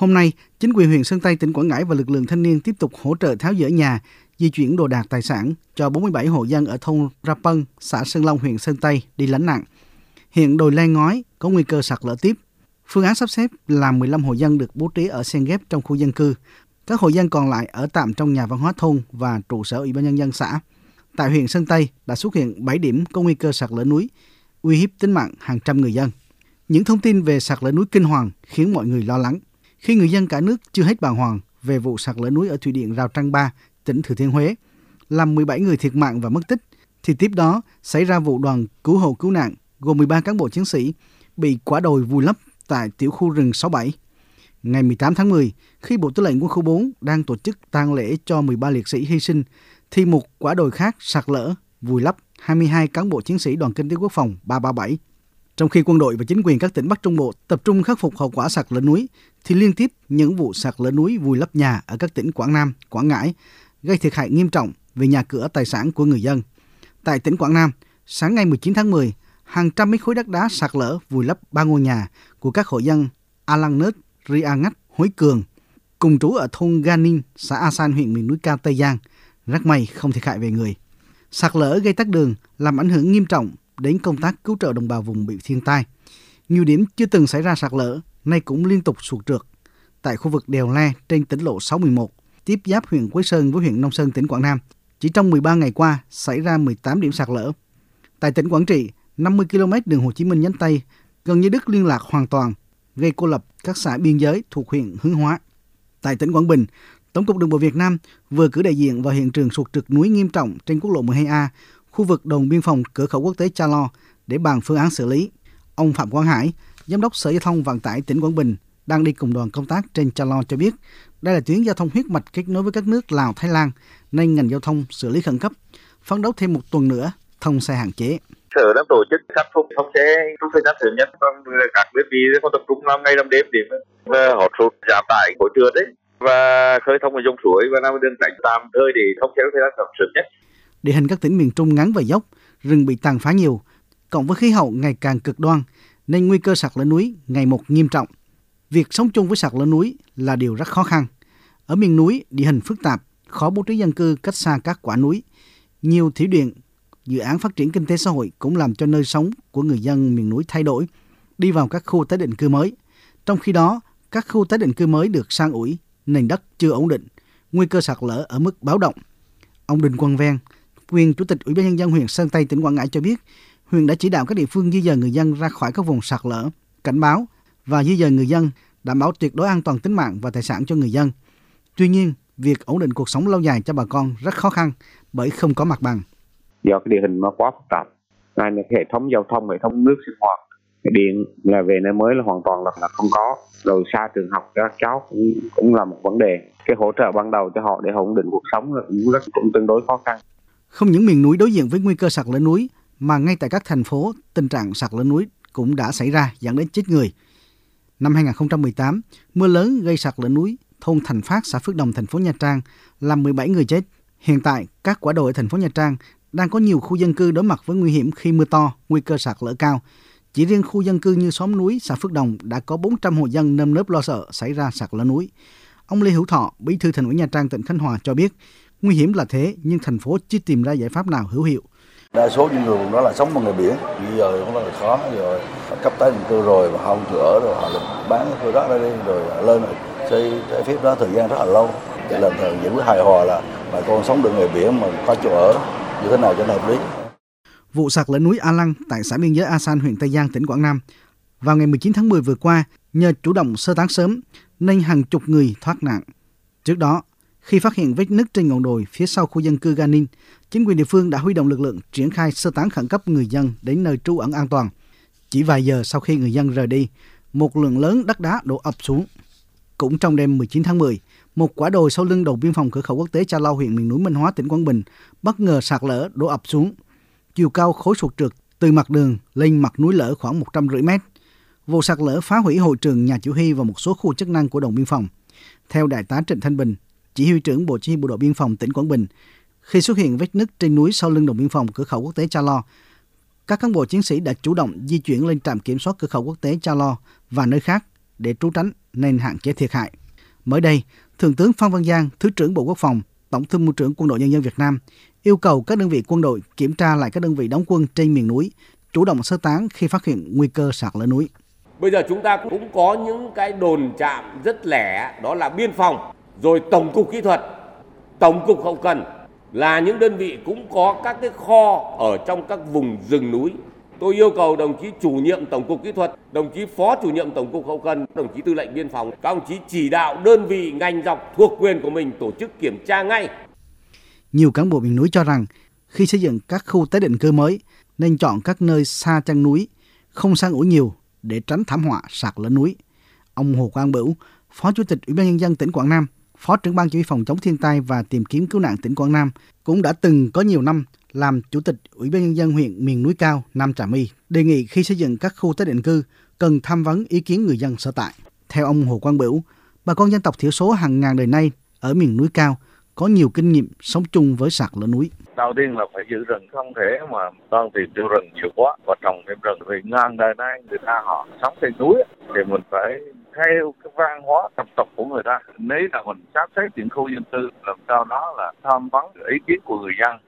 Hôm nay, chính quyền huyện Sơn Tây, tỉnh Quảng Ngãi và lực lượng thanh niên tiếp tục hỗ trợ tháo dỡ nhà, di chuyển đồ đạc tài sản cho 47 hộ dân ở thôn Rapân, xã Sơn Long, huyện Sơn Tây đi lánh nạn. Hiện đồi len ngói có nguy cơ sạt lở tiếp. Phương án sắp xếp là 15 hộ dân được bố trí ở sen ghép trong khu dân cư. Các hộ dân còn lại ở tạm trong nhà văn hóa thôn và trụ sở Ủy ban nhân dân xã. Tại huyện Sơn Tây đã xuất hiện 7 điểm có nguy cơ sạt lở núi, uy hiếp tính mạng hàng trăm người dân. Những thông tin về sạt lở núi kinh hoàng khiến mọi người lo lắng. Khi người dân cả nước chưa hết bàng hoàng về vụ sạt lở núi ở thủy điện Rào Trăng Ba, tỉnh Thừa Thiên Huế, làm 17 người thiệt mạng và mất tích, thì tiếp đó xảy ra vụ đoàn cứu hộ cứu nạn gồm 13 cán bộ chiến sĩ bị quả đồi vùi lấp tại tiểu khu rừng 67. Ngày 18 tháng 10, khi Bộ Tư lệnh Quân khu 4 đang tổ chức tang lễ cho 13 liệt sĩ hy sinh, thì một quả đồi khác sạt lở, vùi lấp 22 cán bộ chiến sĩ đoàn kinh tế quốc phòng 337. Trong khi quân đội và chính quyền các tỉnh Bắc Trung Bộ tập trung khắc phục hậu quả sạt lở núi, thì liên tiếp những vụ sạt lở núi vùi lấp nhà ở các tỉnh Quảng Nam, Quảng Ngãi gây thiệt hại nghiêm trọng về nhà cửa tài sản của người dân. Tại tỉnh Quảng Nam, sáng ngày 19 tháng 10, hàng trăm mét khối đất đá sạt lở vùi lấp ba ngôi nhà của các hộ dân A Lăng Nớt, Ria Ngách, Hối Cường, cùng trú ở thôn Ganin, xã A San, huyện miền núi cao Tây Giang. Rất may không thiệt hại về người. Sạt lở gây tắc đường, làm ảnh hưởng nghiêm trọng đến công tác cứu trợ đồng bào vùng bị thiên tai. Nhiều điểm chưa từng xảy ra sạt lở, nay cũng liên tục sụt trượt. Tại khu vực đèo Le trên tỉnh lộ 611, tiếp giáp huyện Quế Sơn với huyện Nông Sơn tỉnh Quảng Nam, chỉ trong 13 ngày qua xảy ra 18 điểm sạt lở. Tại tỉnh Quảng Trị, 50 km đường Hồ Chí Minh nhánh Tây gần như đứt liên lạc hoàn toàn, gây cô lập các xã biên giới thuộc huyện Hướng Hóa. Tại tỉnh Quảng Bình, Tổng cục Đường bộ Việt Nam vừa cử đại diện vào hiện trường sụt trượt núi nghiêm trọng trên quốc lộ 12A, khu vực đồn biên phòng cửa khẩu quốc tế Cha Lo để bàn phương án xử lý. Ông Phạm Quang Hải, Giám đốc Sở Giao thông Vận tải tỉnh Quảng Bình, đang đi cùng đoàn công tác trên Cha Lo cho biết, đây là tuyến giao thông huyết mạch kết nối với các nước Lào, Thái Lan, nên ngành giao thông xử lý khẩn cấp, phấn đấu thêm một tuần nữa thông xe hạn chế. Sở đã tổ chức khắc phục thông xe trong thời gian sớm nhất vâng, và các đơn vị có tập trung làm ngày làm đêm để và họ sụt giảm tải khối trượt đấy và khơi thông ở dòng suối và làm đường tránh tạm thời để thông xe thời gian sớm nhất. Địa hình các tỉnh miền Trung ngắn và dốc, rừng bị tàn phá nhiều, cộng với khí hậu ngày càng cực đoan nên nguy cơ sạt lở núi ngày một nghiêm trọng. Việc sống chung với sạt lở núi là điều rất khó khăn. Ở miền núi, địa hình phức tạp, khó bố trí dân cư cách xa các quả núi. Nhiều thủy điện, dự án phát triển kinh tế xã hội cũng làm cho nơi sống của người dân miền núi thay đổi, đi vào các khu tái định cư mới. Trong khi đó, các khu tái định cư mới được sang ủi, nền đất chưa ổn định, nguy cơ sạt lở ở mức báo động. Ông Đinh Quang Ven, quyền Chủ tịch Ủy ban nhân dân huyện Sơn Tây tỉnh Quảng Ngãi cho biết, huyện đã chỉ đạo các địa phương di dời người dân ra khỏi các vùng sạt lở, cảnh báo và di dời người dân đảm bảo tuyệt đối an toàn tính mạng và tài sản cho người dân. Tuy nhiên, việc ổn định cuộc sống lâu dài cho bà con rất khó khăn bởi không có mặt bằng. Do cái địa hình nó quá phức tạp, Này là hệ thống giao thông, hệ thống nước sinh hoạt, điện là về nơi mới là hoàn toàn là, là không có. Rồi xa trường học các cháu cũng, cũng là một vấn đề. Cái hỗ trợ ban đầu cho họ để ổn định cuộc sống là cũng rất cũng tương đối khó khăn. Không những miền núi đối diện với nguy cơ sạt lở núi, mà ngay tại các thành phố, tình trạng sạt lở núi cũng đã xảy ra dẫn đến chết người. Năm 2018, mưa lớn gây sạt lở núi thôn Thành Phát, xã Phước Đồng, thành phố Nha Trang, làm 17 người chết. Hiện tại, các quả đồi ở thành phố Nha Trang đang có nhiều khu dân cư đối mặt với nguy hiểm khi mưa to, nguy cơ sạt lở cao. Chỉ riêng khu dân cư như xóm núi, xã Phước Đồng đã có 400 hộ dân nơm nớp lo sợ xảy ra sạt lở núi. Ông Lê Hữu Thọ, Bí thư Thành ủy Nha Trang tỉnh Khánh Hòa cho biết, nguy hiểm là thế nhưng thành phố chưa tìm ra giải pháp nào hữu hiệu. Đa số những người đó là sống bằng nghề biển, bây giờ cũng rất là khó rồi cấp tái định cư rồi mà không chịu ở rồi họ bán khu đất ra đi rồi lên xây trái phép đó thời gian rất là lâu để làm thời giải quyết hài hòa là bà con sống được nghề biển mà có chỗ ở như thế nào cho nó hợp lý. Vụ sạt lở núi A Lăng tại xã biên giới A San, huyện Tây Giang, tỉnh Quảng Nam vào ngày 19 tháng 10 vừa qua nhờ chủ động sơ tán sớm nên hàng chục người thoát nạn. Trước đó, khi phát hiện vết nứt trên ngọn đồi phía sau khu dân cư Ganin, chính quyền địa phương đã huy động lực lượng triển khai sơ tán khẩn cấp người dân đến nơi trú ẩn an toàn. Chỉ vài giờ sau khi người dân rời đi, một lượng lớn đất đá đổ ập xuống. Cũng trong đêm 19 tháng 10, một quả đồi sau lưng đồn biên phòng cửa khẩu quốc tế Cha Lau huyện miền núi Minh Hóa tỉnh Quảng Bình bất ngờ sạt lở đổ ập xuống. Chiều cao khối sụt trượt từ mặt đường lên mặt núi lở khoảng 150 mét. Vụ sạt lở phá hủy hội trường nhà chỉ huy và một số khu chức năng của đồn biên phòng. Theo đại tá Trịnh Thanh Bình, chỉ huy trưởng Bộ Chỉ huy Bộ đội Biên phòng tỉnh Quảng Bình, khi xuất hiện vết nứt trên núi sau lưng đồn biên phòng cửa khẩu quốc tế Cha Lo, các cán bộ chiến sĩ đã chủ động di chuyển lên trạm kiểm soát cửa khẩu quốc tế Cha Lo và nơi khác để trú tránh nên hạn chế thiệt hại. Mới đây, Thượng tướng Phan Văn Giang, Thứ trưởng Bộ Quốc phòng, Tổng thư mưu trưởng Quân đội Nhân dân Việt Nam yêu cầu các đơn vị quân đội kiểm tra lại các đơn vị đóng quân trên miền núi, chủ động sơ tán khi phát hiện nguy cơ sạt lở núi. Bây giờ chúng ta cũng có những cái đồn chạm rất lẻ, đó là biên phòng, rồi tổng cục kỹ thuật, tổng cục hậu cần là những đơn vị cũng có các cái kho ở trong các vùng rừng núi. Tôi yêu cầu đồng chí chủ nhiệm tổng cục kỹ thuật, đồng chí phó chủ nhiệm tổng cục hậu cần, đồng chí tư lệnh biên phòng, các đồng chí chỉ đạo đơn vị ngành dọc thuộc quyền của mình tổ chức kiểm tra ngay. Nhiều cán bộ miền núi cho rằng khi xây dựng các khu tái định cư mới nên chọn các nơi xa chân núi, không sang ủi nhiều để tránh thảm họa sạt lở núi. Ông Hồ Quang Bửu, Phó Chủ tịch Ủy ban nhân dân tỉnh Quảng Nam, Phó trưởng ban chỉ huy phòng chống thiên tai và tìm kiếm cứu nạn tỉnh Quảng Nam cũng đã từng có nhiều năm làm chủ tịch Ủy ban nhân dân huyện miền núi cao Nam Trà My, đề nghị khi xây dựng các khu tái định cư cần tham vấn ý kiến người dân sở tại. Theo ông Hồ Quang Bửu, bà con dân tộc thiểu số hàng ngàn đời nay ở miền núi cao có nhiều kinh nghiệm sống chung với sạt lở núi. Đầu tiên là phải giữ rừng không thể mà con tìm tiêu rừng nhiều quá và trồng thêm rừng vì ngàn đời nay người ta họ sống trên núi thì mình phải theo cái văn hóa tập tục của người ta, nếu là mình sắp xếp những khu dân cư làm sao đó là tham vấn ý kiến của người dân